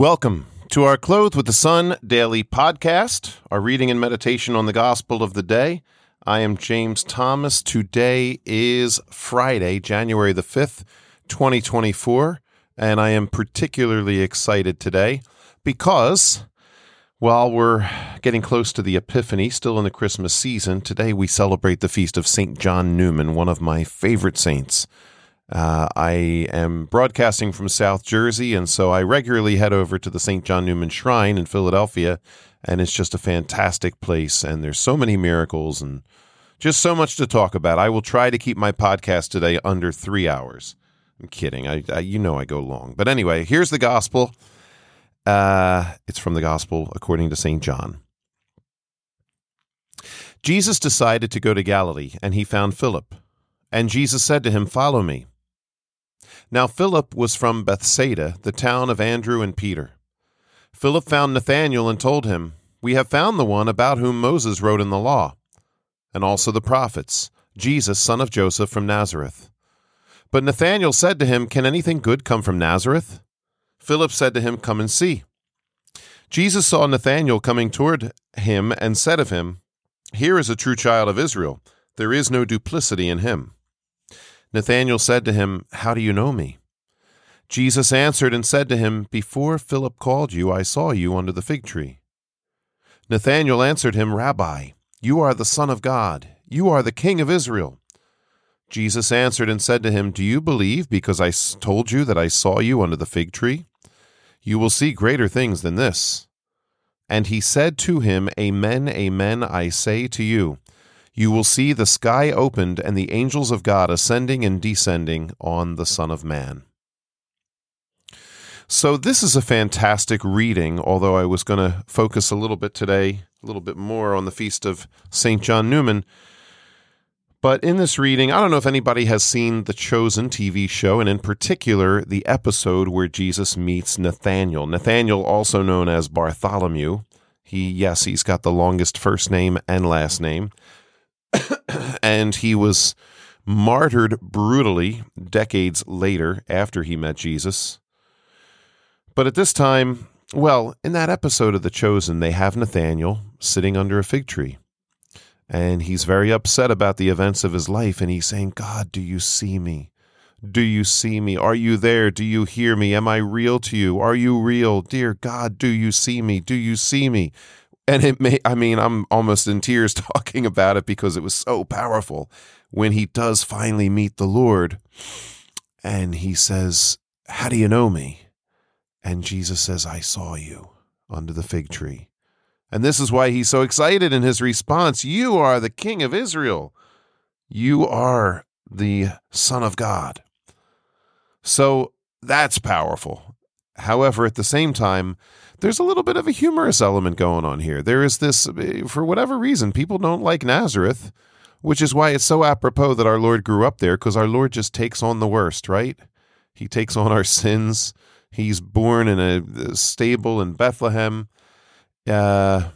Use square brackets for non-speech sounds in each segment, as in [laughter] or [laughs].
Welcome to our Clothed with the Sun daily podcast, our reading and meditation on the gospel of the day. I am James Thomas. Today is Friday, January the 5th, 2024, and I am particularly excited today because while we're getting close to the Epiphany, still in the Christmas season, today we celebrate the feast of St. John Neumann, one of my favorite saints. Uh, I am broadcasting from South Jersey, and so I regularly head over to the St. John Neumann Shrine in Philadelphia, and it's just a fantastic place. And there's so many miracles and just so much to talk about. I will try to keep my podcast today under three hours. I'm kidding. I, I you know I go long, but anyway, here's the gospel. Uh, it's from the gospel according to St. John. Jesus decided to go to Galilee, and he found Philip. And Jesus said to him, Follow me. Now Philip was from Bethsaida, the town of Andrew and Peter. Philip found Nathanael and told him, We have found the one about whom Moses wrote in the law, and also the prophets, Jesus, son of Joseph from Nazareth. But Nathanael said to him, Can anything good come from Nazareth? Philip said to him, Come and see. Jesus saw Nathanael coming toward him and said of him, Here is a true child of Israel. There is no duplicity in him. Nathanael said to him, How do you know me? Jesus answered and said to him, Before Philip called you, I saw you under the fig tree. Nathanael answered him, Rabbi, you are the Son of God, you are the King of Israel. Jesus answered and said to him, Do you believe because I told you that I saw you under the fig tree? You will see greater things than this. And he said to him, Amen, amen, I say to you you will see the sky opened and the angels of God ascending and descending on the Son of Man. So, this is a fantastic reading, although I was going to focus a little bit today, a little bit more on the feast of St. John Neumann. But in this reading, I don't know if anybody has seen the Chosen TV show, and in particular, the episode where Jesus meets Nathaniel. Nathaniel, also known as Bartholomew. He, yes, he's got the longest first name and last name. [coughs] and he was martyred brutally decades later after he met Jesus. But at this time, well, in that episode of The Chosen, they have Nathaniel sitting under a fig tree. And he's very upset about the events of his life. And he's saying, God, do you see me? Do you see me? Are you there? Do you hear me? Am I real to you? Are you real? Dear God, do you see me? Do you see me? And it may i mean i'm almost in tears [laughs] talking about it because it was so powerful when he does finally meet the lord and he says how do you know me? And jesus says i saw you under the fig tree. And this is why he's so excited in his response. You are the king of israel. You are the son of god. So that's powerful. However at the same time there's a little bit of a humorous element going on here. There is this, for whatever reason, people don't like Nazareth, which is why it's so apropos that our Lord grew up there, because our Lord just takes on the worst, right? He takes on our sins. He's born in a stable in Bethlehem, uh,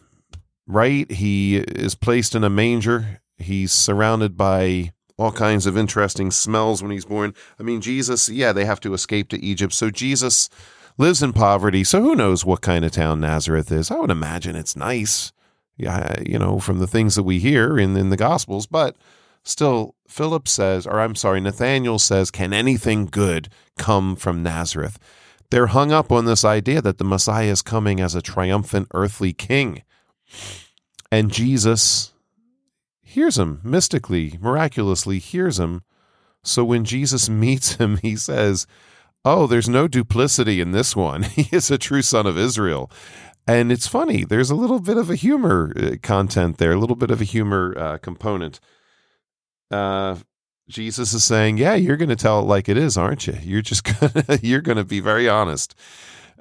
right? He is placed in a manger. He's surrounded by all kinds of interesting smells when he's born. I mean, Jesus, yeah, they have to escape to Egypt. So Jesus lives in poverty. So who knows what kind of town Nazareth is? I would imagine it's nice, yeah, you know, from the things that we hear in, in the Gospels. But still, Philip says, or I'm sorry, Nathaniel says, can anything good come from Nazareth? They're hung up on this idea that the Messiah is coming as a triumphant earthly king. And Jesus hears him mystically, miraculously hears him. So when Jesus [laughs] meets him, he says, oh, there's no duplicity in this one. [laughs] he is a true son of Israel. And it's funny, there's a little bit of a humor uh, content there, a little bit of a humor uh, component. Uh, Jesus is saying, "Yeah, you're going to tell it like it is, aren't you? You're just [laughs] gonna you're going to be very honest."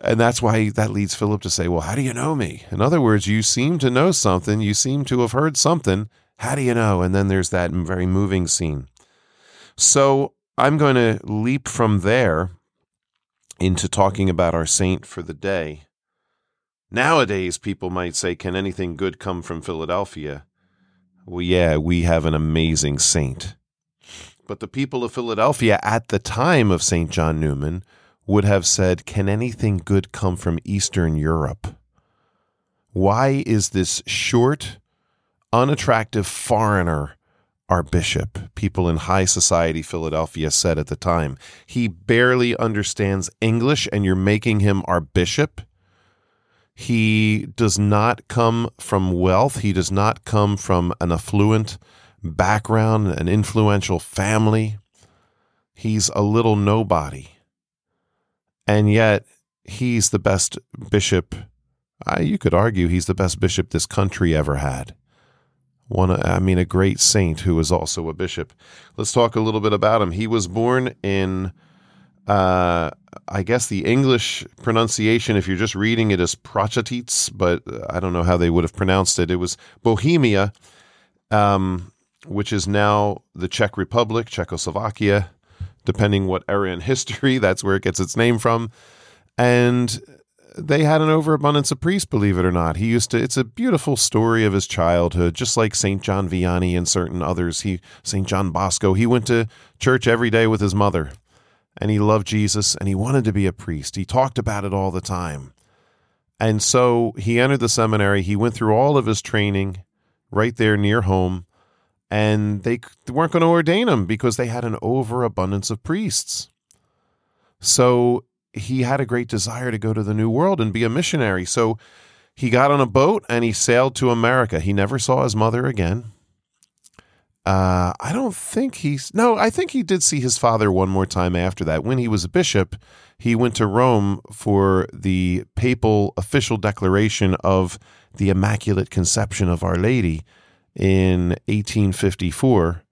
And that's why that leads Philip to say, "Well, how do you know me?" In other words, you seem to know something, you seem to have heard something. How do you know? And then there's that very moving scene. So, I'm going to leap from there into talking about our saint for the day. Nowadays, people might say, Can anything good come from Philadelphia? Well, yeah, we have an amazing saint. But the people of Philadelphia at the time of St. John Neumann would have said, Can anything good come from Eastern Europe? Why is this short, unattractive foreigner our bishop? People in high society Philadelphia said at the time. He barely understands English, and you're making him our bishop? He does not come from wealth. He does not come from an affluent background, an influential family. He's a little nobody. And yet, he's the best bishop. You could argue he's the best bishop this country ever had. One, I mean, a great saint who was also a bishop. Let's talk a little bit about him. He was born in, uh, I guess the English pronunciation, if you're just reading it, is Prachatice, but I don't know how they would have pronounced it. It was Bohemia, um, which is now the Czech Republic, Czechoslovakia depending what era in history, [laughs] that's where it gets its name from. And they had an overabundance of priests, believe it or not. He used to, it's a beautiful story of his childhood, just like St. John Vianney and certain others. He, St. John Bosco, he went to church every day with his mother and he loved Jesus and he wanted to be a priest. He talked about it all the time. And so he entered the seminary. He went through all of his training right there near home and they weren't going to ordain him because they had an overabundance of priests. So he had a great desire to go to the New World and be a missionary. So he got on a boat and he sailed to America. He never saw his mother again. Uh, I don't think he's no. I think he did see his father one more time after that. When he was a bishop, he went to Rome for the papal official declaration of the Immaculate Conception of Our Lady in 1854,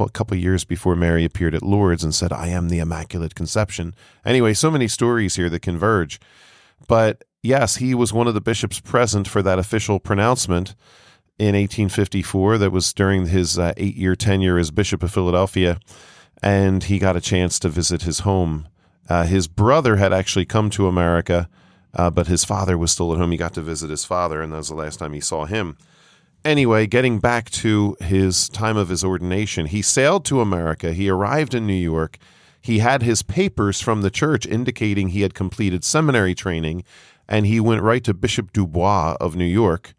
a couple years before Mary appeared at Lourdes and said, I am the Immaculate Conception. Anyway, so many stories here that converge. But yes, he was one of the bishops present for that official pronouncement in 1854 that was during his uh, eight year tenure as Bishop of Philadelphia. And he got a chance to visit his home. Uh, his brother had actually come to America, uh, but his father was still at home. He got to visit his father, and that was the last time he saw him anyway, getting back to his time of his ordination, he sailed to America. He arrived in New York. He had his papers from the church indicating he had completed seminary training, and he went right to Bishop Dubois of New York.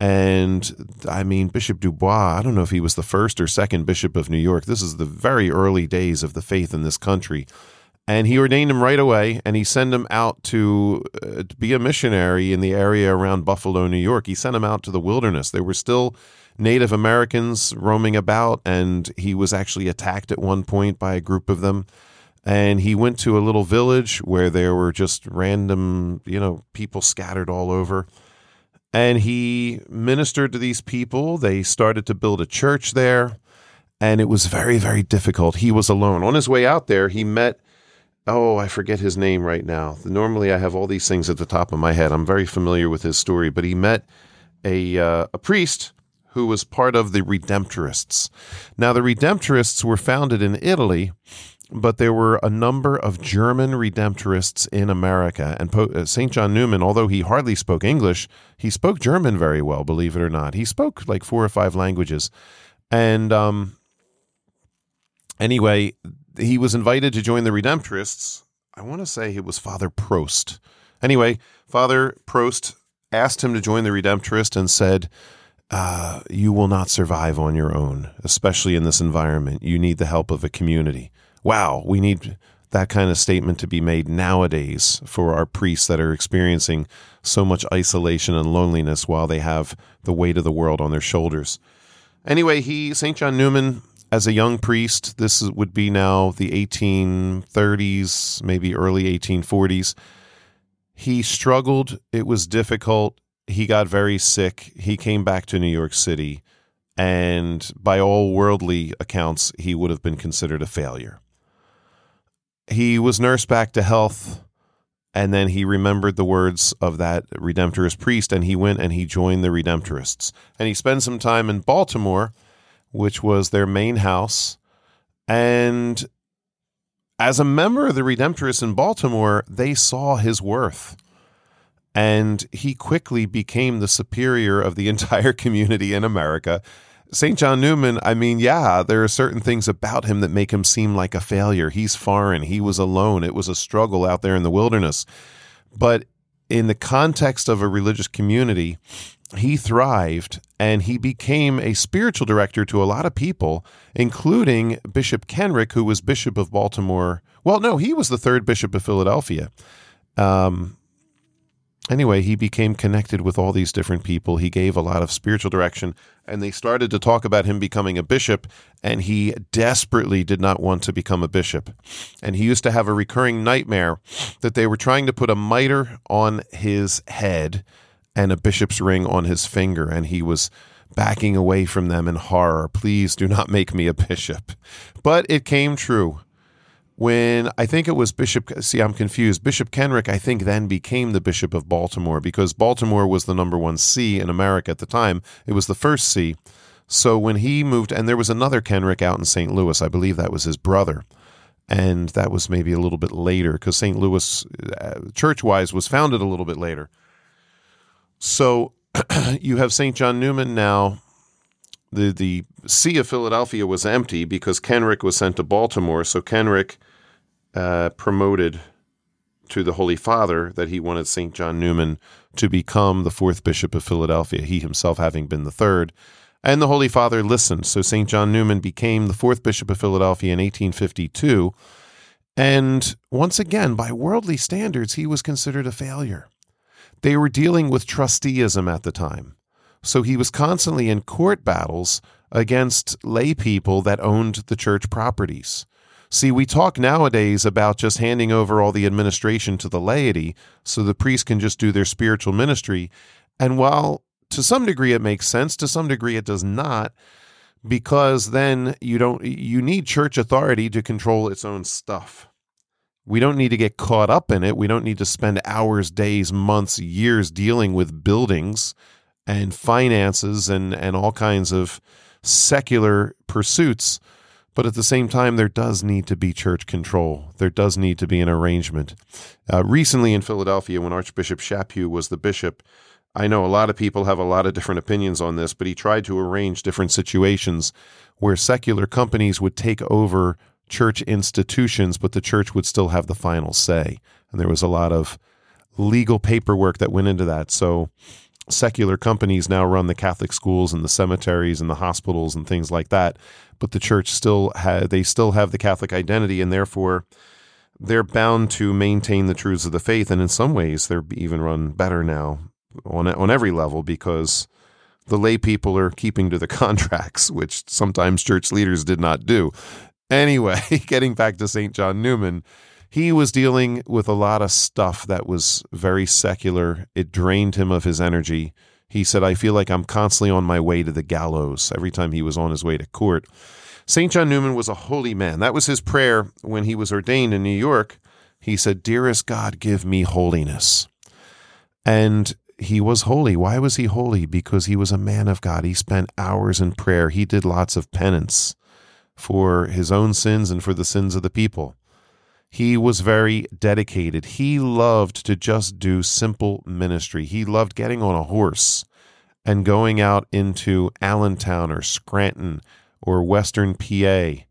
And I mean, Bishop Dubois, I don't know if he was the first or second bishop of New York. This is the very early days of the faith in this country and he ordained him right away and he sent him out to, uh, to, be a missionary in the area around buffalo new york. He sent him out to the wilderness. There were still native americans roaming about and he was actually attacked at one point by a group of them. And he went to a little village where there were just random you know people scattered all over. And he ministered to these people. They started to build a church there and it was very very difficult. He was alone. On his way out there he met oh, I forget his name right now. Normally, I have all these things at the top of my head. I'm very familiar with his story, but he met a uh, a priest who was part of the Redemptorists. Now, the Redemptorists were founded in Italy, but there were a number of German Redemptorists in America. And po- uh, St. John Neumann, although he hardly spoke English, he spoke German very well, believe it or not. He spoke like four or five languages. And um, anyway, he was invited to join the Redemptorists. I want to say it was Father Prost. Anyway, Father Prost asked him to join the Redemptorist and said, uh, You will not survive on your own, especially in this environment. You need the help of a community. Wow, we need that kind of statement to be made nowadays for our priests that are experiencing so much isolation and loneliness while they have the weight of the world on their shoulders. Anyway, he, St. John Neumann, as a young priest, this would be now the 1830s, maybe early 1840s. He struggled. It was difficult. He got very sick. He came back to New York City. And by all worldly accounts, he would have been considered a failure. He was nursed back to health. And then he remembered the words of that Redemptorist priest, and he went and he joined the Redemptorists. And he spent some time in Baltimore which was their main house. And as a member of the Redemptorists in Baltimore, they saw his worth. And he quickly became the superior of the [laughs] entire community in America. St. John Neumann, I mean, yeah, there are certain things about him that make him seem like a failure. He's foreign, he was alone, it was a struggle out there in the wilderness. But in the context of a religious community, he thrived and he became a spiritual director to a lot of people, including Bishop Kenrick, who was Bishop of Baltimore. Well, no, he was the third Bishop of Philadelphia. Um, anyway, he became connected with all these different people. He gave a lot of spiritual direction, and they started to talk about him becoming a bishop, and he desperately did not want to become a bishop. And he used to have a recurring nightmare that they were trying to put a mitre on his head and a bishop's ring on his finger, and he was backing away from them in horror. Please do not make me a bishop. But it came true when I think it was Bishop, see, I'm confused. Bishop Kenrick, I think, then became the Bishop of Baltimore because Baltimore was the number one see in America at the time. It was the first see. So when he moved, and there was another Kenrick out in St. Louis, I believe that was his brother. And that was maybe a little bit later because St. Louis, uh, church wise, was founded a little bit later. So [clears throat] you have St. John Neumann now the the See of Philadelphia was empty because Kenrick was sent to Baltimore. So Kenrick uh, promoted to the Holy Father that he wanted St. John Neumann to become the fourth Bishop of Philadelphia, he himself having been the third. And the Holy Father listened. So St. John Neumann became the fourth Bishop of Philadelphia in 1852. And once again, by worldly standards, he was considered a failure. They were dealing with trusteeism at the time. So he was constantly in court battles against lay people that owned the church properties. See, we talk nowadays about just handing over all the administration to the laity so the priests can just do their spiritual ministry. And while to some degree it makes sense, to some degree it does not, because then you don't you need church authority to control its own stuff. We don't need to get caught up in it. We don't need to spend hours, days, months, years dealing with buildings and finances and, and all kinds of secular pursuits. But at the same time, there does need to be church control. There does need to be an arrangement. Uh, recently in Philadelphia, when Archbishop Chaput was the bishop, I know a lot of people have a lot of different opinions on this, but he tried to arrange different situations where secular companies would take over church institutions, but the church would still have the final say. And there was a lot of legal paperwork that went into that. So secular companies now run the Catholic schools and the cemeteries and the hospitals and things like that, but the church still ha- they still have the Catholic identity and therefore they're bound to maintain the truths of the faith and in some ways they're even run better now on on every level because the lay people are keeping to the [laughs] contracts which sometimes church leaders did not do. Anyway, [laughs] getting back to St. John Neumann, he was dealing with a lot of stuff that was very secular. It drained him of his energy. He said, I feel like I'm constantly on my way to the gallows every time he was on his way to court. St. John Neumann was a holy man. That was his prayer when he was ordained in New York. He said, Dearest God, give me holiness. And he was holy. Why was he holy? Because he was a man of God. He spent hours in prayer. He did lots of penance for his own sins and for the sins of the people. He was very dedicated. He loved to just do simple ministry. He loved getting on a horse and going out into Allentown or Scranton or Western PA,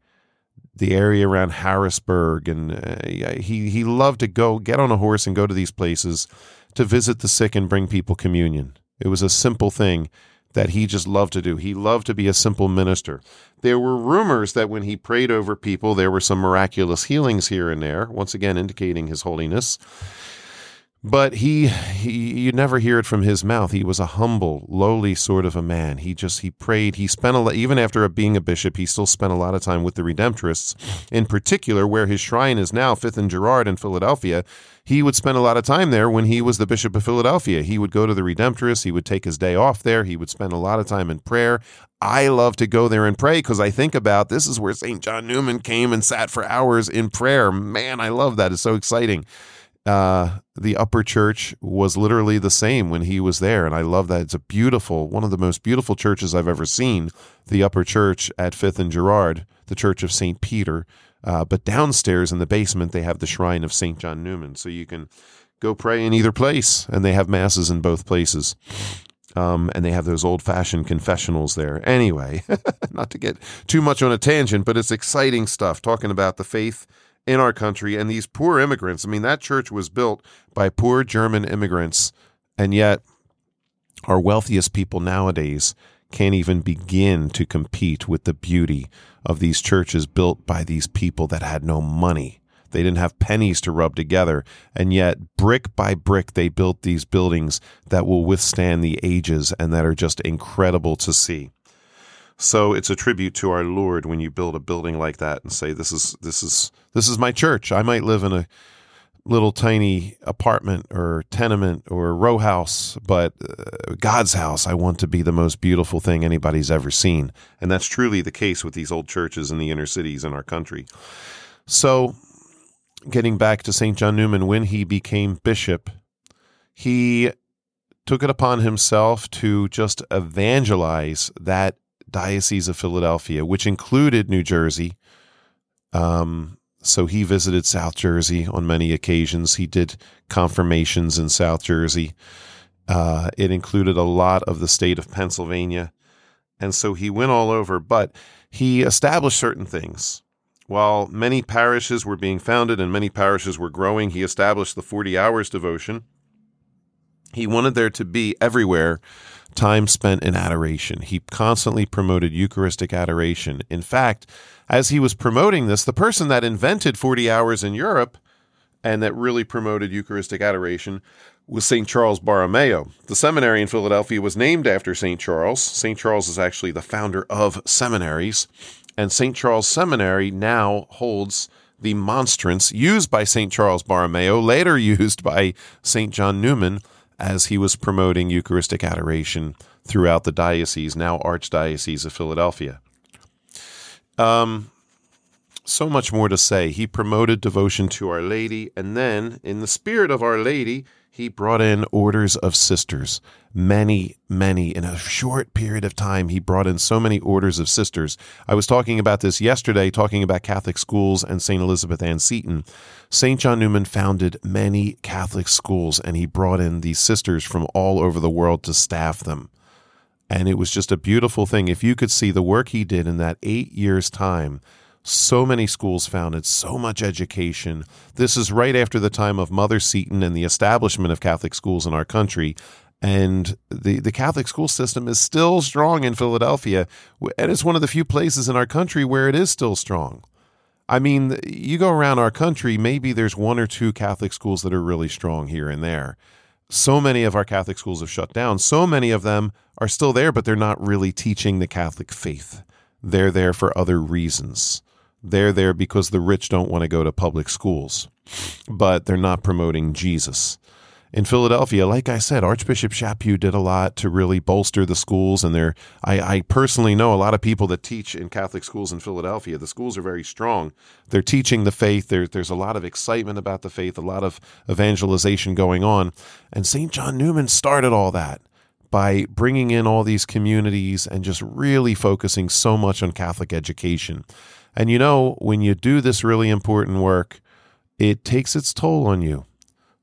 the area around Harrisburg, and uh, he he loved to go get on a horse and go to these places to visit the sick and bring people communion. It was a simple thing, that he just loved to do. He loved to be a simple minister. There were rumors that when he prayed over people, there were some miraculous healings here and there, once again indicating his holiness. But he, he, you never hear it from his mouth. He was a humble, lowly sort of a man. He just, he prayed. He spent a lot, even after being a bishop, he still spent a lot of time with the Redemptorists. In particular, where his shrine is now, Fifth and Girard in Philadelphia, he would spend a lot of time there when he was the Bishop of Philadelphia. He would go to the Redemptorists. He would take his day off there. He would spend a lot of time in prayer. I love to go there and pray because I think about this is where St. John Neumann came and sat for hours in prayer. Man, I love that. It's so exciting uh, the upper church was literally the same when he was there. And I love that. It's a beautiful, one of the most beautiful churches I've ever seen, the upper church at Fifth and Girard, the Church of St. Peter. Uh, but downstairs in the basement, they have the shrine of St. John Neumann. So you can go pray in either place, and they have masses in both places. Um, and they have those old fashioned confessionals there. Anyway, [laughs] not to get too much on a tangent, but it's exciting stuff talking about the faith in our country and these poor immigrants. I mean, that church was built by poor German immigrants, and yet our wealthiest people nowadays can't even begin to compete with the beauty of these churches built by these people that had no money. They didn't have pennies to rub together. And yet, brick by brick, they built these buildings that will withstand the ages and that are just incredible to see. So it's a tribute to our Lord when you build a building like that and say, "This is this is this is my church." I might live in a little tiny apartment or tenement or row house, but uh, God's house, I want to be the most beautiful thing anybody's ever seen. And that's truly the case with these old churches in the inner cities in our country. So, getting back to St. John Neumann, when he became bishop, he took it upon himself to just evangelize that Diocese of Philadelphia, which included New Jersey. Um, so he visited South Jersey on many occasions. He did confirmations in South Jersey. Uh, it included a lot of the state of Pennsylvania. And so he went all over, but he established certain things. While many parishes were being founded and many parishes were growing, he established the 40 hours devotion. He wanted there to be everywhere time spent in adoration. He constantly promoted Eucharistic adoration. In fact, as he was promoting this, the person that invented 40 hours in Europe and that really promoted Eucharistic adoration was St. Charles Borromeo. The seminary in Philadelphia was named after St. Charles. St. Charles is actually the founder of seminaries, and St. Charles Seminary now holds the monstrance used by St. Charles Borromeo, later [laughs] used by St. John Neumann as he was promoting Eucharistic adoration throughout the diocese, now Archdiocese of Philadelphia. Um, so much more to say. He promoted devotion to Our Lady, and then, in the spirit of Our Lady, he brought in orders of sisters. Many, many. In a short period of time, he brought in so many orders of sisters. I was talking about this yesterday, talking about Catholic schools and St. Elizabeth Ann Seton. St. John Neumann founded many Catholic schools, and he brought in these sisters from all over the world to staff them. And it was just a beautiful thing. If you could see the work he did in that eight years' time, so many schools founded, so much education. This is right after the time of Mother Seton and the establishment of Catholic schools in our country. And the, the Catholic school system is still strong in Philadelphia. And it's one of the few places in our country where it is still strong. I mean, you go around our country, maybe there's one or two Catholic schools that are really strong here and there. So many of our Catholic schools have shut down. So many of them are still there, but they're not really teaching the Catholic faith. They're there for other reasons. They're there because the rich don't want to go to public schools, but they're not promoting Jesus. In Philadelphia, like I said, Archbishop Chaput did a lot to really bolster the schools, and there, I, I personally know a lot of people that teach in Catholic schools in Philadelphia. The schools are very strong. They're teaching the faith. There, there's a lot of excitement about the faith, a lot of evangelization going on, and St. John Neumann started all that by bringing in all these communities and just really focusing so much on Catholic education. And you know, when you do this really important work, it takes its toll on you.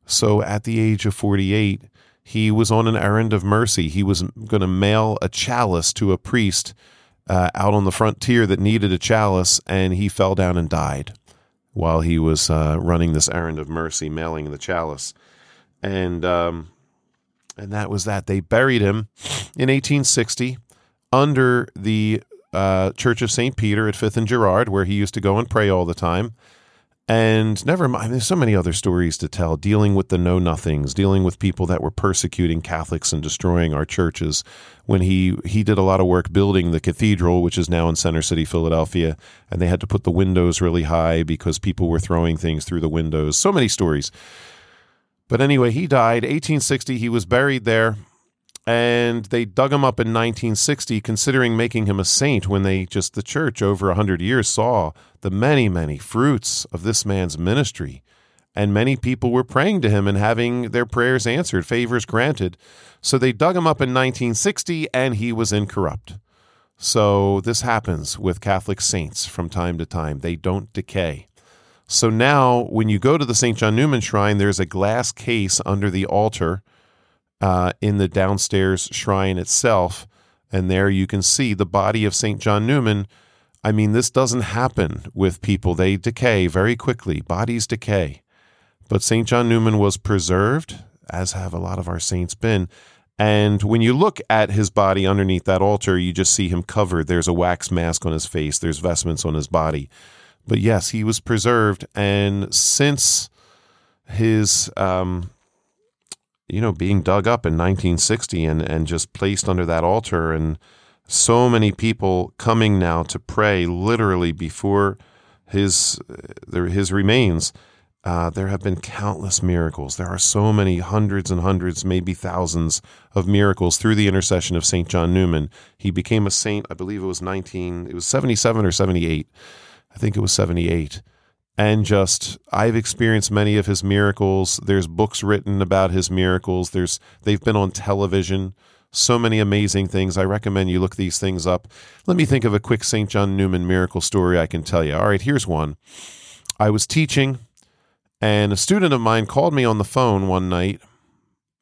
So at the age of 48, he was on an errand of mercy. He was going to mail a chalice to a priest uh, out on the frontier that needed a chalice, and he fell down and died while he was uh, running this errand of mercy, mailing the chalice. And um, and that was that. They buried him in 1860 under the uh, Church of St. Peter at Fifth and Girard, where he used to go and pray all the time. And never mind, there's so many other stories to tell, dealing with the know nothings, dealing with people that were persecuting Catholics and destroying our churches. When he, he did a lot of work building the cathedral, which is now in Center City, Philadelphia, and they had to put the windows really high because people were throwing things through the windows. So many stories. But anyway, he died 1860. He was buried there and they dug him up in 1960 considering making him a saint when they just the church over a 100 years saw the many many fruits of this man's ministry. And many people were praying to him and having their prayers answered favors granted. So they dug him up in 1960 and he was incorrupt. So this happens with catholic saints from time to time. They don't decay. So now when you go to the st john Neumann shrine there's a glass case under the altar uh, in the downstairs shrine itself. And there you can see the body of St. John Neumann. I mean, this doesn't happen with people, they decay very quickly, bodies decay. But St. John Neumann was preserved, as have a lot of our saints been. And when you look at his body underneath that altar, you just see him covered. There's a wax mask on his face, there's vestments on his body. But yes, he was preserved. And since his, um, you know, being dug up in 1960 and, and just placed under that altar, and so many people coming now to pray literally before his, his remains. Uh, there have been countless miracles. There are so many hundreds and hundreds, maybe thousands of miracles through the intercession of St. John Neumann. He became a saint, I believe it was 19, it was 77 or 78. I think it was 78. And just, I've experienced many of his miracles. There's books written about his miracles. There's, they've been on television. So many amazing things. I recommend you look these things up. Let me think of a quick St. John Neumann miracle story I can tell you. All right, here's one. I was teaching and a student of mine called me on the phone one night.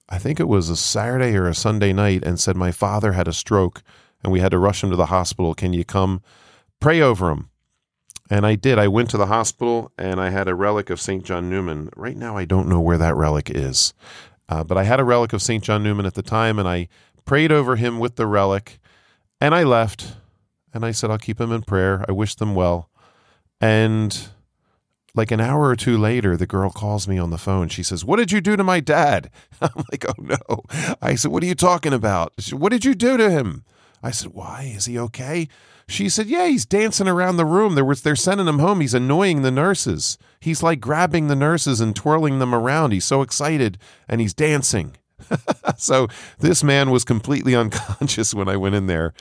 I think it was a Saturday or a Sunday night and said, My father had a stroke and we had to rush him to the hospital. Can you come pray over him? And I did. I went to the hospital and I had a relic of St. John Neumann. Right now, I don't know where that relic is, uh, but I had a relic of St. John Neumann at the time and I prayed over him with the relic and I left and I said, I'll keep him in prayer. I wish them well. And like an hour or two later, the girl calls me on the phone. She says, What did you do to my dad? [laughs] I'm like, Oh no. I said, What are you talking about? Said, What did you do to him? I said, Why? Is he okay? She said, Yeah, he's dancing around the room. There was, they're sending him home. He's annoying the nurses. He's like grabbing the nurses and twirling them around. He's so excited and he's dancing. [laughs] so this man was completely [laughs] unconscious when I went in there.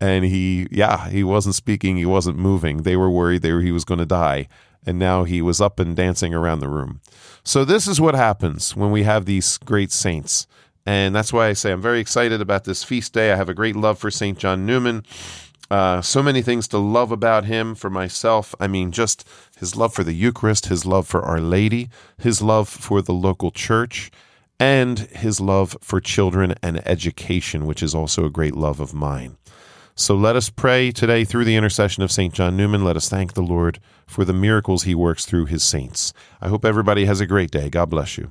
And he, yeah, he wasn't speaking. He wasn't moving. They were worried they were, he was going to die and now he was up and dancing around the room. So, this is what happens when we have these great saints. And that's why I say I'm very excited about this feast day. I have a great love for St. John Neumann. Uh, so many things to love about him for myself. I mean, just his love for the Eucharist, his love for Our Lady, his love for the local church, and his love for children and education, which is also a great love of mine. So let us pray today through the intercession of St. John Neumann. Let us thank the Lord for the miracles he works through his saints. I hope everybody has a great day. God bless you.